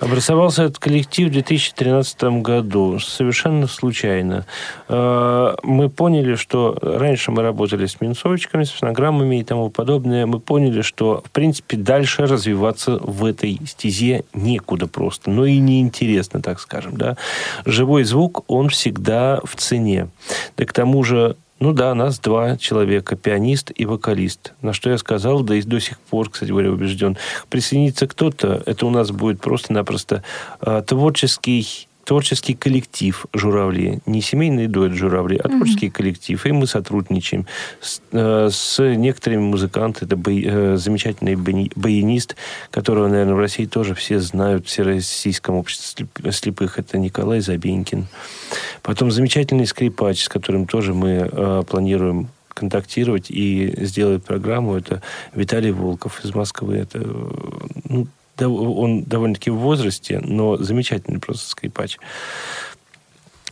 Образовался этот коллектив в 2013 году, совершенно случайно. Э, Мы поняли, что раньше мы работали с минусовочками, с фонограммами и тому подобное. Мы поняли, что, в принципе, дальше развиваться в этой стезе некуда просто. Но и неинтересно, так скажем. Да? Живой звук, он всегда в цене. Да к тому же ну да, нас два человека, пианист и вокалист. На что я сказал, да и до сих пор, кстати говоря, убежден. Присоединится кто-то, это у нас будет просто-напросто э, творческий творческий коллектив «Журавли». Не семейный дуэт «Журавли», а творческий коллектив. И мы сотрудничаем с, э, с некоторыми музыкантами. Это бой- э, замечательный баянист, которого, наверное, в России тоже все знают, в Всероссийском обществе слеп- слепых. Это Николай Забенькин. Потом замечательный скрипач, с которым тоже мы э, планируем контактировать и сделать программу. Это Виталий Волков из Москвы. Это, э, ну, он довольно-таки в возрасте, но замечательный просто скрипач.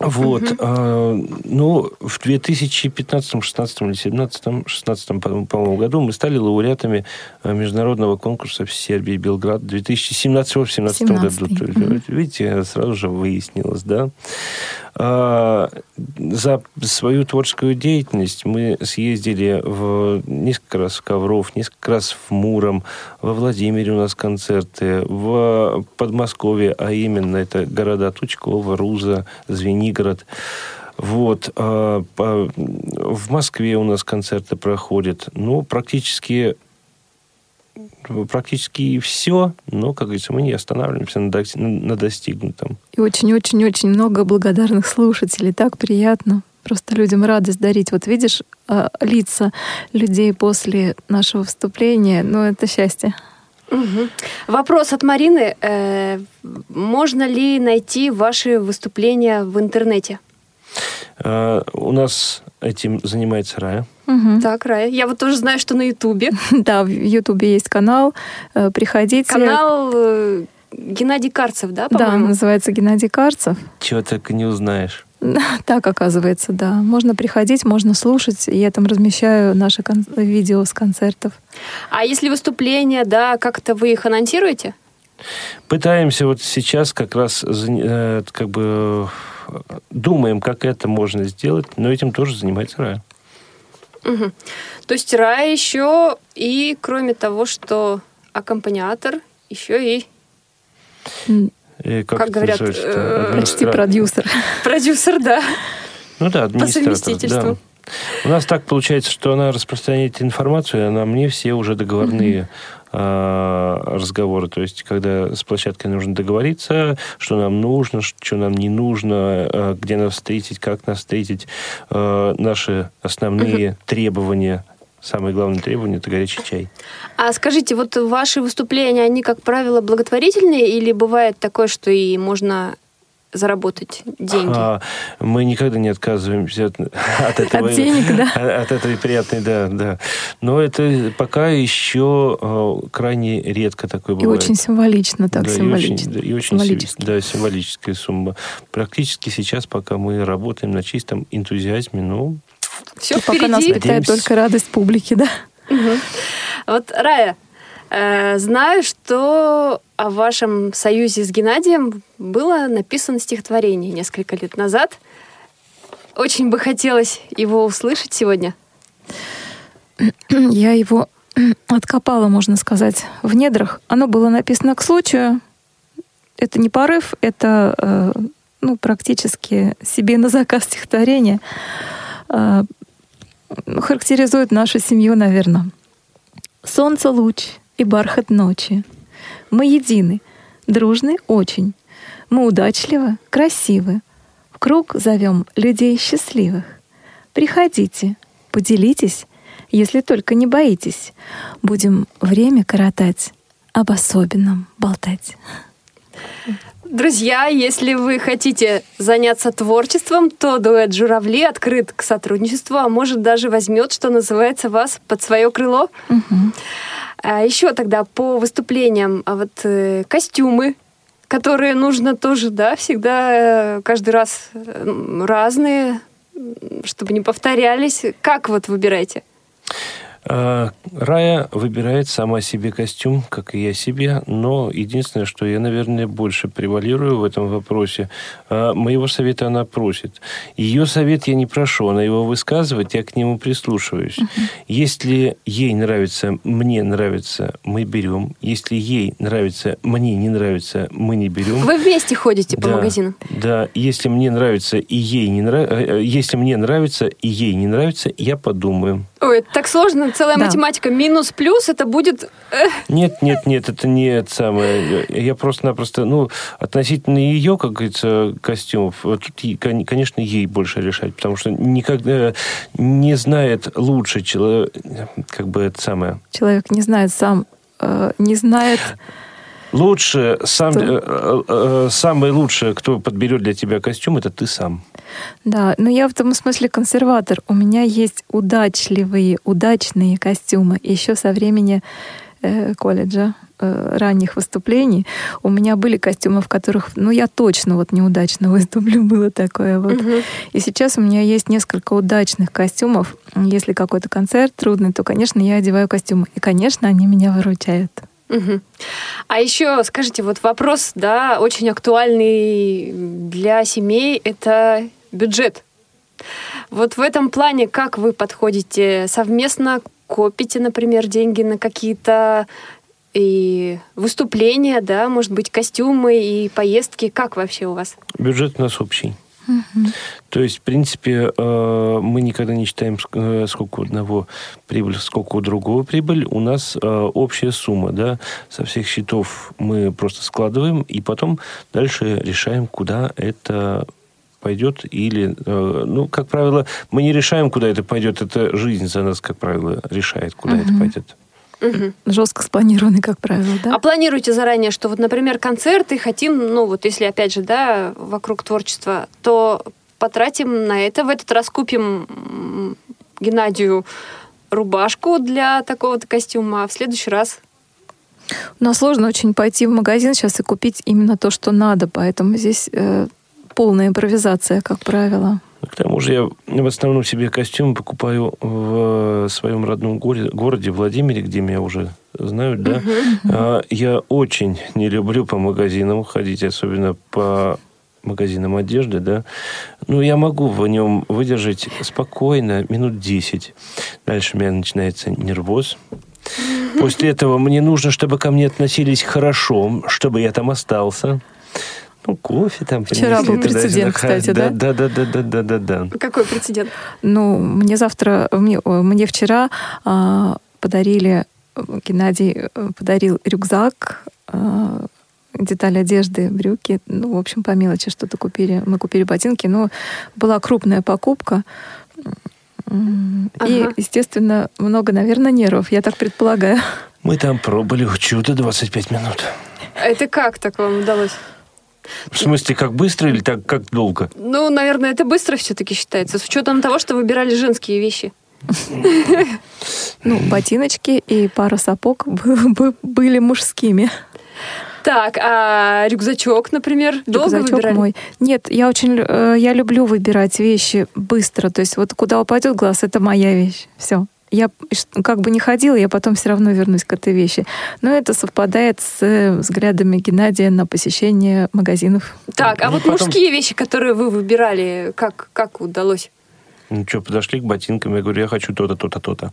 Вот. А, ну, в 2015, 16 или 17, 16, по-моему, году мы стали лауреатами а, международного конкурса в Сербии, Белград, 2017 в 17 году. mm Видите, сразу же выяснилось, да. А, за свою творческую деятельность мы съездили в несколько раз в Ковров, несколько раз в Муром, во Владимире у нас концерты, в Подмосковье, а именно это города Тучково, Руза, Звенигород. Вот. А, в Москве у нас концерты проходят. Ну, практически практически все, но, как говорится, мы не останавливаемся на, на достигнутом. И очень-очень-очень много благодарных слушателей. Так приятно. Просто людям радость дарить. Вот видишь а, лица людей после нашего вступления, ну, это счастье. Угу. Вопрос от Марины. Э, можно ли найти ваши выступления в интернете? Э, у нас этим занимается Рая. Угу. Так, Рая. Я вот тоже знаю, что на Ютубе. Да, в Ютубе есть канал. Э, приходите. Канал э, Геннадий Карцев, да, по-моему? Да, называется Геннадий Карцев. Чего так и не узнаешь. Так, оказывается, да. Можно приходить, можно слушать. Я там размещаю наши кон- видео с концертов. А если выступления, да, как-то вы их анонсируете? Пытаемся вот сейчас как раз э, как бы думаем, как это можно сделать, но этим тоже занимается Рая. Угу. То есть Рая еще и, кроме того, что аккомпаниатор, еще и и как, как говорят, э, почти продюсер. Продюсер, да. Ну да, администратор. По совместительству. Да. У нас так получается, что она распространяет информацию, а на мне все уже договорные а, разговоры. То есть, когда с площадкой нужно договориться, что нам нужно, что нам не нужно, а, где нас встретить, как нас встретить, а, наши основные требования Самое главное требование – это горячий чай. А скажите, вот ваши выступления, они, как правило, благотворительные или бывает такое, что и можно заработать деньги. А, мы никогда не отказываемся от, от этого. От денег, да. От этой приятной, да, да. Но это пока еще э, крайне редко такое бывает. И очень символично, так да, символично. И очень, да, и очень да, символическая сумма. Практически сейчас, пока мы работаем на чистом энтузиазме, ну... Все и пока нас питает только радость публики, да. Угу. Вот, Рая, Э, знаю, что о вашем союзе с Геннадием было написано стихотворение несколько лет назад. Очень бы хотелось его услышать сегодня. Я его откопала, можно сказать, в недрах. Оно было написано к случаю. Это не порыв, это э, ну, практически себе на заказ стихотворение. Э, характеризует нашу семью, наверное. Солнце луч, и бархат ночи. Мы едины, дружны очень. Мы удачливы, красивы. В круг зовем людей счастливых. Приходите, поделитесь, если только не боитесь. Будем время коротать, об особенном болтать. Друзья, если вы хотите заняться творчеством, то дуэт «Журавли» открыт к сотрудничеству, а может даже возьмет, что называется, вас под свое крыло. Угу. А еще тогда по выступлениям, а вот э, костюмы, которые нужно тоже, да, всегда э, каждый раз разные, чтобы не повторялись. Как вот выбираете? А, Рая выбирает сама себе костюм, как и я себе, но единственное, что я, наверное, больше превалирую в этом вопросе, а, моего совета она просит. Ее совет я не прошу, она его высказывает, я к нему прислушиваюсь. Uh-huh. Если ей нравится, мне нравится, мы берем. Если ей нравится, мне не нравится, мы не берем. Вы вместе ходите да, по магазинам? Да, если мне нравится и ей не нравится, э, э, если мне нравится и ей не нравится, я подумаю. Ой, это так сложно, целая да. математика. Минус-плюс это будет... Нет, нет, нет, это не это самое. Я просто-напросто, ну, относительно ее, как говорится, костюмов, тут, конечно, ей больше решать, потому что никогда не знает лучше человек, как бы это самое. Человек не знает сам, э, не знает Лучше, сам, э, э, э, самое лучшее, кто подберет для тебя костюм, это ты сам. Да, но я в том смысле консерватор. У меня есть удачливые, удачные костюмы. Еще со времени э, колледжа, э, ранних выступлений, у меня были костюмы, в которых, ну, я точно вот неудачно выступлю, было такое вот. Мгм. И сейчас у меня есть несколько удачных костюмов. Если какой-то концерт трудный, то, конечно, я одеваю костюмы. И, конечно, они меня выручают. Мгм. А еще скажите, вот вопрос, да, очень актуальный для семей, это бюджет. Вот в этом плане как вы подходите? Совместно копите, например, деньги на какие-то и выступления, да, может быть, костюмы и поездки? Как вообще у вас? Бюджет у нас общий. То есть, в принципе, э, мы никогда не считаем, э, сколько у одного прибыль, сколько у другого прибыль. У нас э, общая сумма, да, со всех счетов мы просто складываем, и потом дальше решаем, куда это пойдет или, ну, как правило, мы не решаем, куда это пойдет, это жизнь за нас, как правило, решает, куда это Мгм. пойдет. Мгм. Жестко спланированный, как правило, да? А планируете заранее, что вот, например, концерты хотим, ну вот если опять же, да, вокруг творчества, то потратим на это, в этот раз купим Геннадию рубашку для такого-то костюма, а в следующий раз Но сложно очень пойти в магазин сейчас и купить именно то, что надо, поэтому здесь э, полная импровизация, как правило. К тому же я в основном себе костюмы покупаю в своем родном горе- городе Владимире, где меня уже знают, да. А, Я очень не люблю по магазинам ходить, особенно по магазинам одежды, да. Ну, я могу в нем выдержать спокойно минут 10. Дальше у меня начинается нервоз. После этого мне нужно, чтобы ко мне относились хорошо, чтобы я там остался. Ну, кофе там Вчера был прецедент, кстати, да? Да, да, да, да, да, да, да. какой прецедент? Ну, мне завтра, мне, мне вчера а, подарили, э, Геннадий э, подарил рюкзак, а, детали одежды, брюки, ну, в общем, по мелочи что-то купили. Мы купили ботинки, но была крупная покупка. М, И, Ага. естественно, много, наверное, нервов, я так предполагаю. Мы там пробыли чудо 25 минут. Это как так вам удалось? В смысле, как быстро или так, как долго? Ну, наверное, это быстро все-таки считается, с учетом того, что выбирали женские вещи. Ну, ботиночки и пара сапог бы- бы- были мужскими. Так, а рюкзачок, например, долго Рюкзачок выбирали? мой. Нет, я очень э, я люблю выбирать вещи быстро. То есть вот куда упадет глаз, это моя вещь. Все. Я как бы не ходила, я потом все равно вернусь к этой вещи. Но это совпадает с э, взглядами Геннадия на посещение магазинов. Так, а Ну, вот потом- мужские вещи, которые вы выбирали, как, как удалось? Ну что, подошли к ботинкам, я говорю, я хочу то-то, то-то, то-то.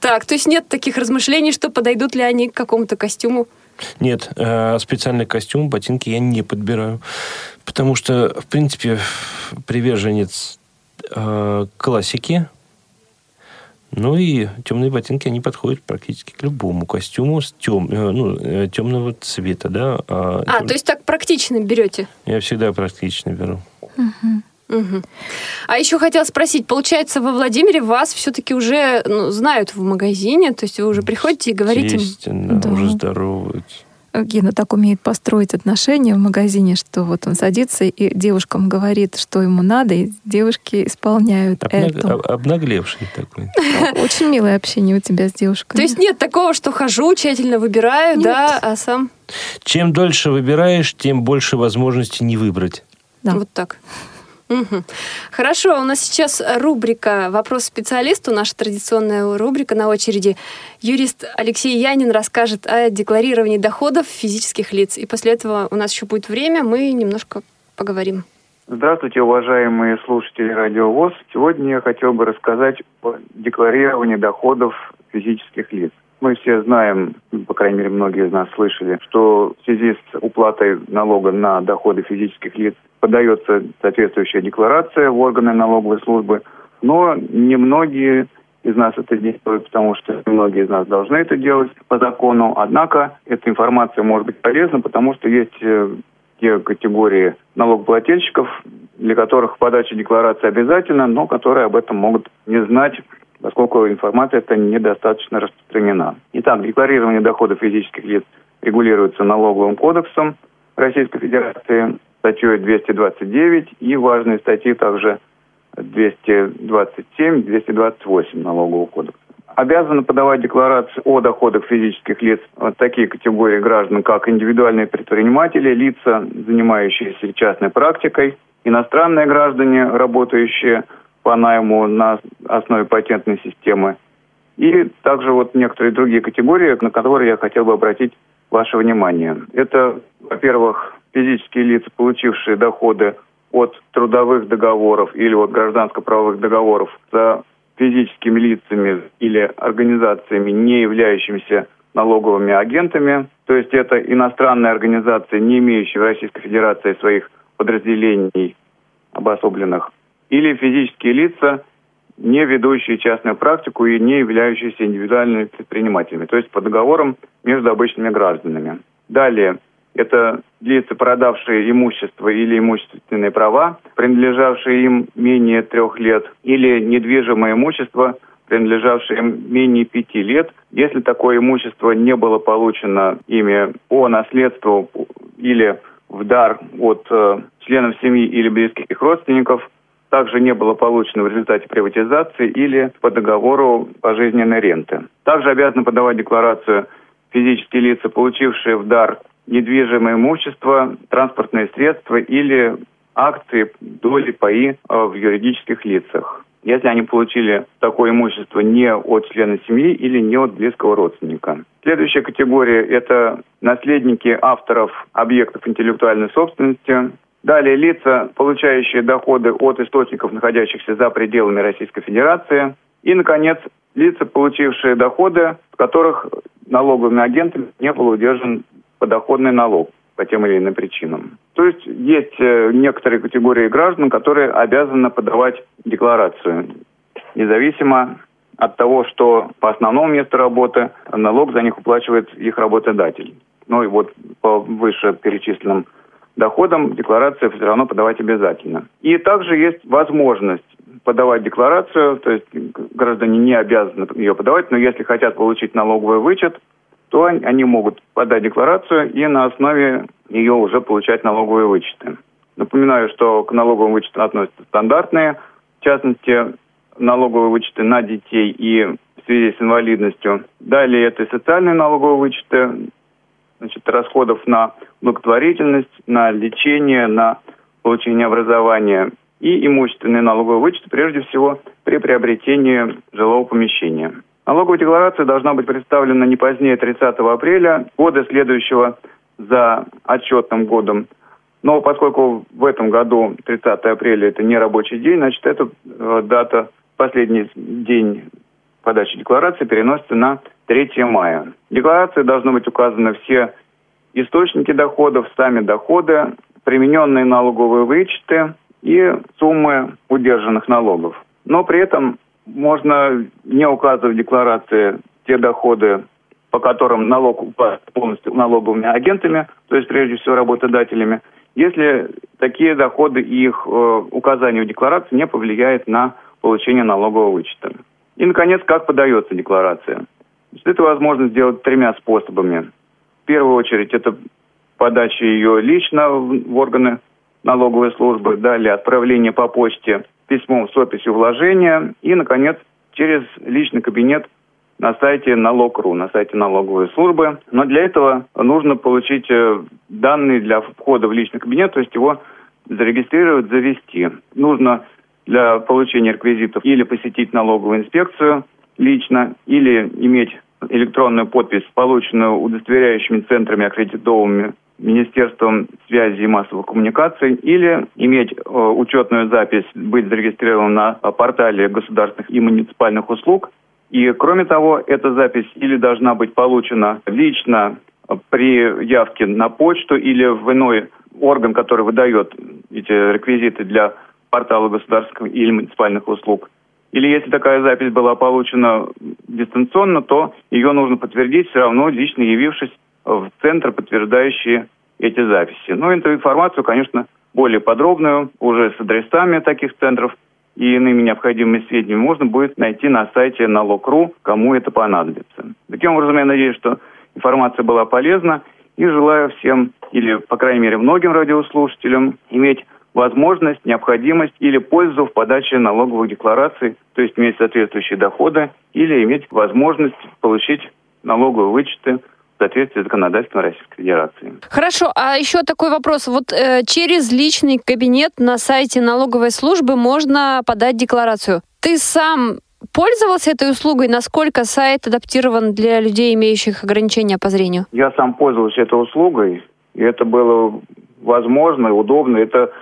Так, то есть нет таких размышлений, что подойдут ли они к какому-то костюму? Нет, э, специальный костюм, ботинки я не подбираю. Потому что, в принципе, приверженец э, классики. Ну и темные ботинки, они подходят практически к любому костюму с тем, э, ну, э, темного цвета, да. А, А, тем- то есть так практично берете? Я всегда практично беру. Мгм. А еще хотела спросить, получается, во Владимире вас все-таки уже ну, знают в магазине, то есть вы уже приходите и говорите... им- Естественно, Да. уже здороваются. Э, Гена так умеет построить отношения в магазине, что вот он садится и девушкам говорит, что ему надо, и девушки исполняют Обнаг- это. об- Обнаглевший такой. Очень милое общение у тебя с девушками. То есть нет такого, что хожу, тщательно выбираю, Нет. да, а сам Чем дольше выбираешь, тем больше возможностей не выбрать. Да. вот так. Мгм. Хорошо, у нас сейчас рубрика «Вопрос специалисту», наша традиционная рубрика на очереди. Юрист Алексей Янин расскажет о декларировании доходов физических лиц. И после этого у нас еще будет время, мы немножко поговорим. Здравствуйте, уважаемые слушатели Радио ВОЗ. Сегодня я хотел бы рассказать о декларировании доходов физических лиц. Мы все знаем, по крайней мере, многие из нас слышали, что в связи с уплатой налога на доходы физических лиц подается соответствующая декларация в органы налоговой службы, но немногие из нас это делают, потому что многие из нас должны это делать по закону. Однако эта информация может быть полезна, потому что есть э, те категории налогоплательщиков, для которых подача декларации обязательна, но которые об этом могут не знать, поскольку информация эта недостаточно распространена. Итак, декларирование доходов физических лиц регулируется налоговым кодексом Российской Федерации, статьей 229 и важные статьи также 227-228 налогового кодекса. обязаны подавать декларации о доходах физических лиц вот такие категории граждан, как индивидуальные предприниматели, лица, занимающиеся частной практикой, иностранные граждане, работающие по найму на основе патентной системы, и также вот некоторые другие категории, на которые я хотел бы обратить ваше внимание. Это, во-первых, физические лица, получившие доходы от трудовых договоров или от гражданско-правовых договоров за физическими лицами или организациями, не являющимися налоговыми агентами. То есть это иностранные организации, не имеющие в Российской Федерации своих подразделений обособленных, или физические лица, не ведущие частную практику и не являющиеся индивидуальными предпринимателями, то есть по договорам между обычными гражданами. Далее, это лица, продавшие имущество или имущественные права, принадлежавшие им менее трех лет, или недвижимое имущество, принадлежавшее им менее пяти лет, если такое имущество не было получено ими по наследству или в дар от э, членов семьи или близких родственников, также не было получено в результате приватизации или по договору пожизненной ренты. Также обязаны подавать декларацию физические лица, получившие в дар недвижимое имущество, транспортные средства или акции, доли, паи э, в юридических лицах. Если они получили такое имущество не от члена семьи или не от близкого родственника. Следующая категория – это наследники авторов объектов интеллектуальной собственности, Далее лица, получающие доходы от источников, находящихся за пределами Российской Федерации. И, наконец, лица, получившие доходы, в которых налоговыми агентами не был удержан подоходный налог по тем или иным причинам. То есть есть э, некоторые категории граждан, которые обязаны подавать декларацию, независимо от того, что по основному месту работы налог за них уплачивает их работодатель. Ну и вот по вышеперечисленным доходам декларацию все равно подавать обязательно. И также есть возможность подавать декларацию, то есть граждане не обязаны ее подавать, но если хотят получить налоговый вычет, то они могут подать декларацию и на основе ее уже получать налоговые вычеты. Напоминаю, что к налоговым вычетам относятся стандартные, в частности, налоговые вычеты на детей и в связи с инвалидностью. Далее это социальные налоговые вычеты, значит, расходов на благотворительность, на лечение, на получение образования и имущественные налоговые вычеты, прежде всего при приобретении жилого помещения. Налоговая декларация должна быть представлена не позднее 30 апреля года следующего за отчетным годом. Но поскольку в этом году 30 апреля это не рабочий день, значит, эта э, дата, последний день подачи декларации переносится на 3 мая. В декларации должны быть указаны все источники доходов, сами доходы, примененные налоговые вычеты и суммы удержанных налогов. Но при этом можно не указывать в декларации те доходы, по которым налог полностью налоговыми агентами, то есть прежде всего работодателями, если такие доходы и их э, указание в декларации не повлияет на получение налогового вычета. И, наконец, как подается декларация. Это возможно сделать тремя способами. В первую очередь, это подача ее лично в органы налоговой службы, далее отправление по почте письмом с описью вложения и, наконец, через личный кабинет на сайте налог.ру, на сайте налоговой службы. Но для этого нужно получить э, данные для входа в личный кабинет, то есть его зарегистрировать, завести. Нужно для получения реквизитов или посетить налоговую инспекцию лично, или иметь электронную подпись, полученную удостоверяющими центрами аккредитованными Министерством связи и массовых коммуникаций или иметь э, учетную запись, быть зарегистрированным на портале государственных и муниципальных услуг. И кроме того, эта запись или должна быть получена лично при явке на почту или в иной орган, который выдает эти реквизиты для портала государственных или муниципальных услуг. Или если такая запись была получена дистанционно, то ее нужно подтвердить все равно, лично явившись в центр, подтверждающие эти записи. Но эту информацию, конечно, более подробную, уже с адресами таких центров и иными необходимыми сведениями можно будет найти на сайте налог.ру, кому это понадобится. Таким образом, я надеюсь, что информация была полезна и желаю всем, или, по крайней мере, многим радиослушателям, иметь возможность, необходимость или пользу в подаче налоговых деклараций, то есть иметь соответствующие доходы или иметь возможность получить налоговые вычеты в соответствии с законодательством Российской Федерации. Хорошо, а еще такой вопрос. Вот э, через личный кабинет на сайте налоговой службы можно подать декларацию. Ты сам пользовался этой услугой? Насколько сайт адаптирован для людей, имеющих ограничения по зрению? Я сам пользовался этой услугой, и это было возможно и удобно. Это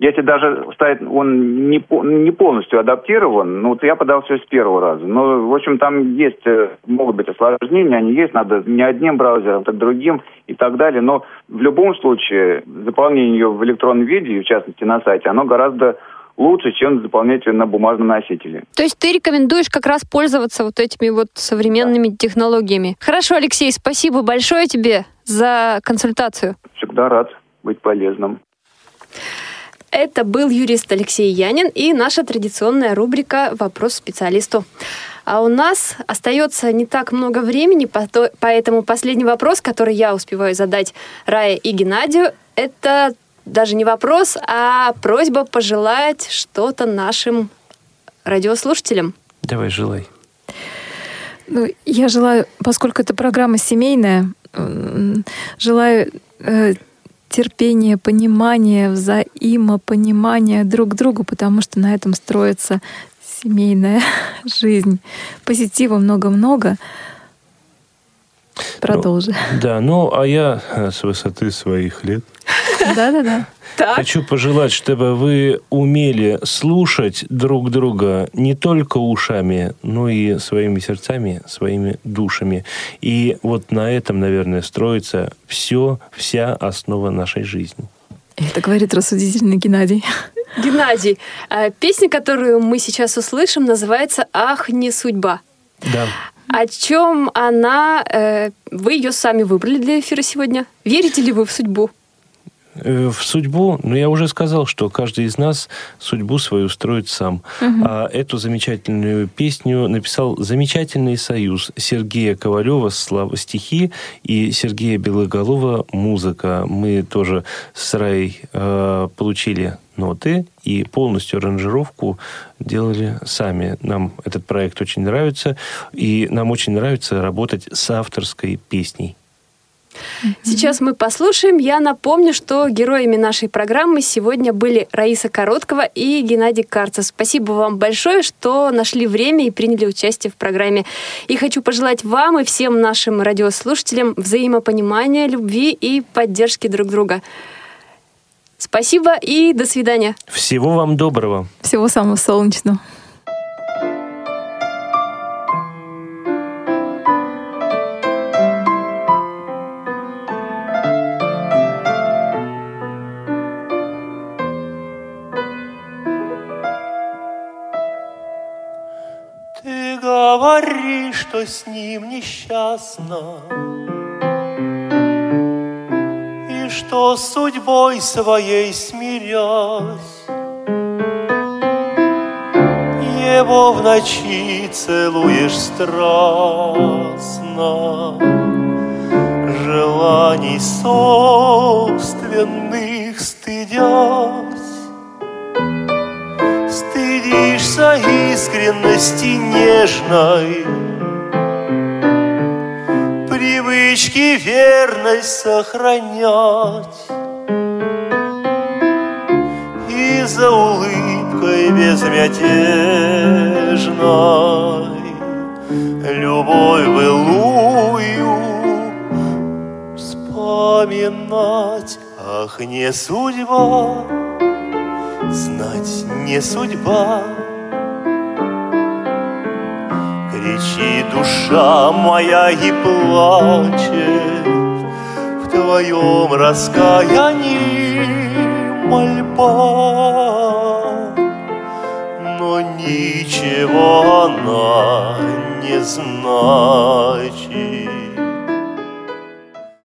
если даже ставить, он не, не полностью адаптирован, ну вот я подал все с первого раза. Но, в общем, там есть, э, могут быть осложнения, они есть, надо не одним браузером, так другим и так далее. Но в любом случае заполнение ее в электронном виде, в частности на сайте, оно гораздо лучше, чем заполнять ее на бумажном носителе. То есть ты рекомендуешь как раз пользоваться вот этими вот современными да. технологиями. Хорошо, Алексей, спасибо большое тебе за консультацию. Всегда рад быть полезным. Это был юрист Алексей Янин и наша традиционная рубрика «Вопрос специалисту». А у нас остается не так много времени, поэтому последний вопрос, который я успеваю задать Рае и Геннадию, это даже не вопрос, а просьба пожелать что-то нашим радиослушателям. Давай, желай. Ну, я желаю, поскольку эта программа семейная, желаю терпения, понимания, взаимопонимания друг к другу, потому что на этом строится семейная жизнь. Позитива много-много. Продолжи. Ну, да, ну а я э, с высоты своих лет да-да-да. Хочу пожелать, чтобы вы умели слушать друг друга не только ушами, но и своими сердцами, своими душами. И вот на этом, наверное, строится все, вся основа нашей жизни. Это говорит рассудительный Геннадий. Геннадий, а песня, которую мы сейчас услышим, называется «Ах, не судьба». Да. О чем она? Э, вы ее сами выбрали для эфира сегодня. Верите ли вы в судьбу? Э, в судьбу, ну, я уже сказал, что каждый из нас судьбу свою строит сам. Угу. А эту замечательную песню написал замечательный союз Сергея Ковалева слова стихи и Сергея Белоголова музыка. Мы тоже с Рай э, получили ноты и полностью аранжировку делали сами. Нам этот проект очень нравится, и нам очень нравится работать с авторской песней. Сейчас мы послушаем. Я напомню, что героями нашей программы сегодня были Раиса Короткова и Геннадий Карцев. Спасибо вам большое, что нашли время и приняли участие в программе. И хочу пожелать вам и всем нашим радиослушателям взаимопонимания, любви и поддержки друг друга. Спасибо и до свидания. Всего вам доброго. Всего самого солнечного. что с ним несчастно, что судьбой своей смирясь, Его в ночи целуешь страстно, Желаний собственных стыдясь, Стыдишься искренности нежной, привычки верность сохранять. И за улыбкой безмятежной Любовь былую вспоминать. Ах, не судьба, знать не судьба Кричит душа моя и плачет. В твоем раскаянии мольба. Но ничего она не значит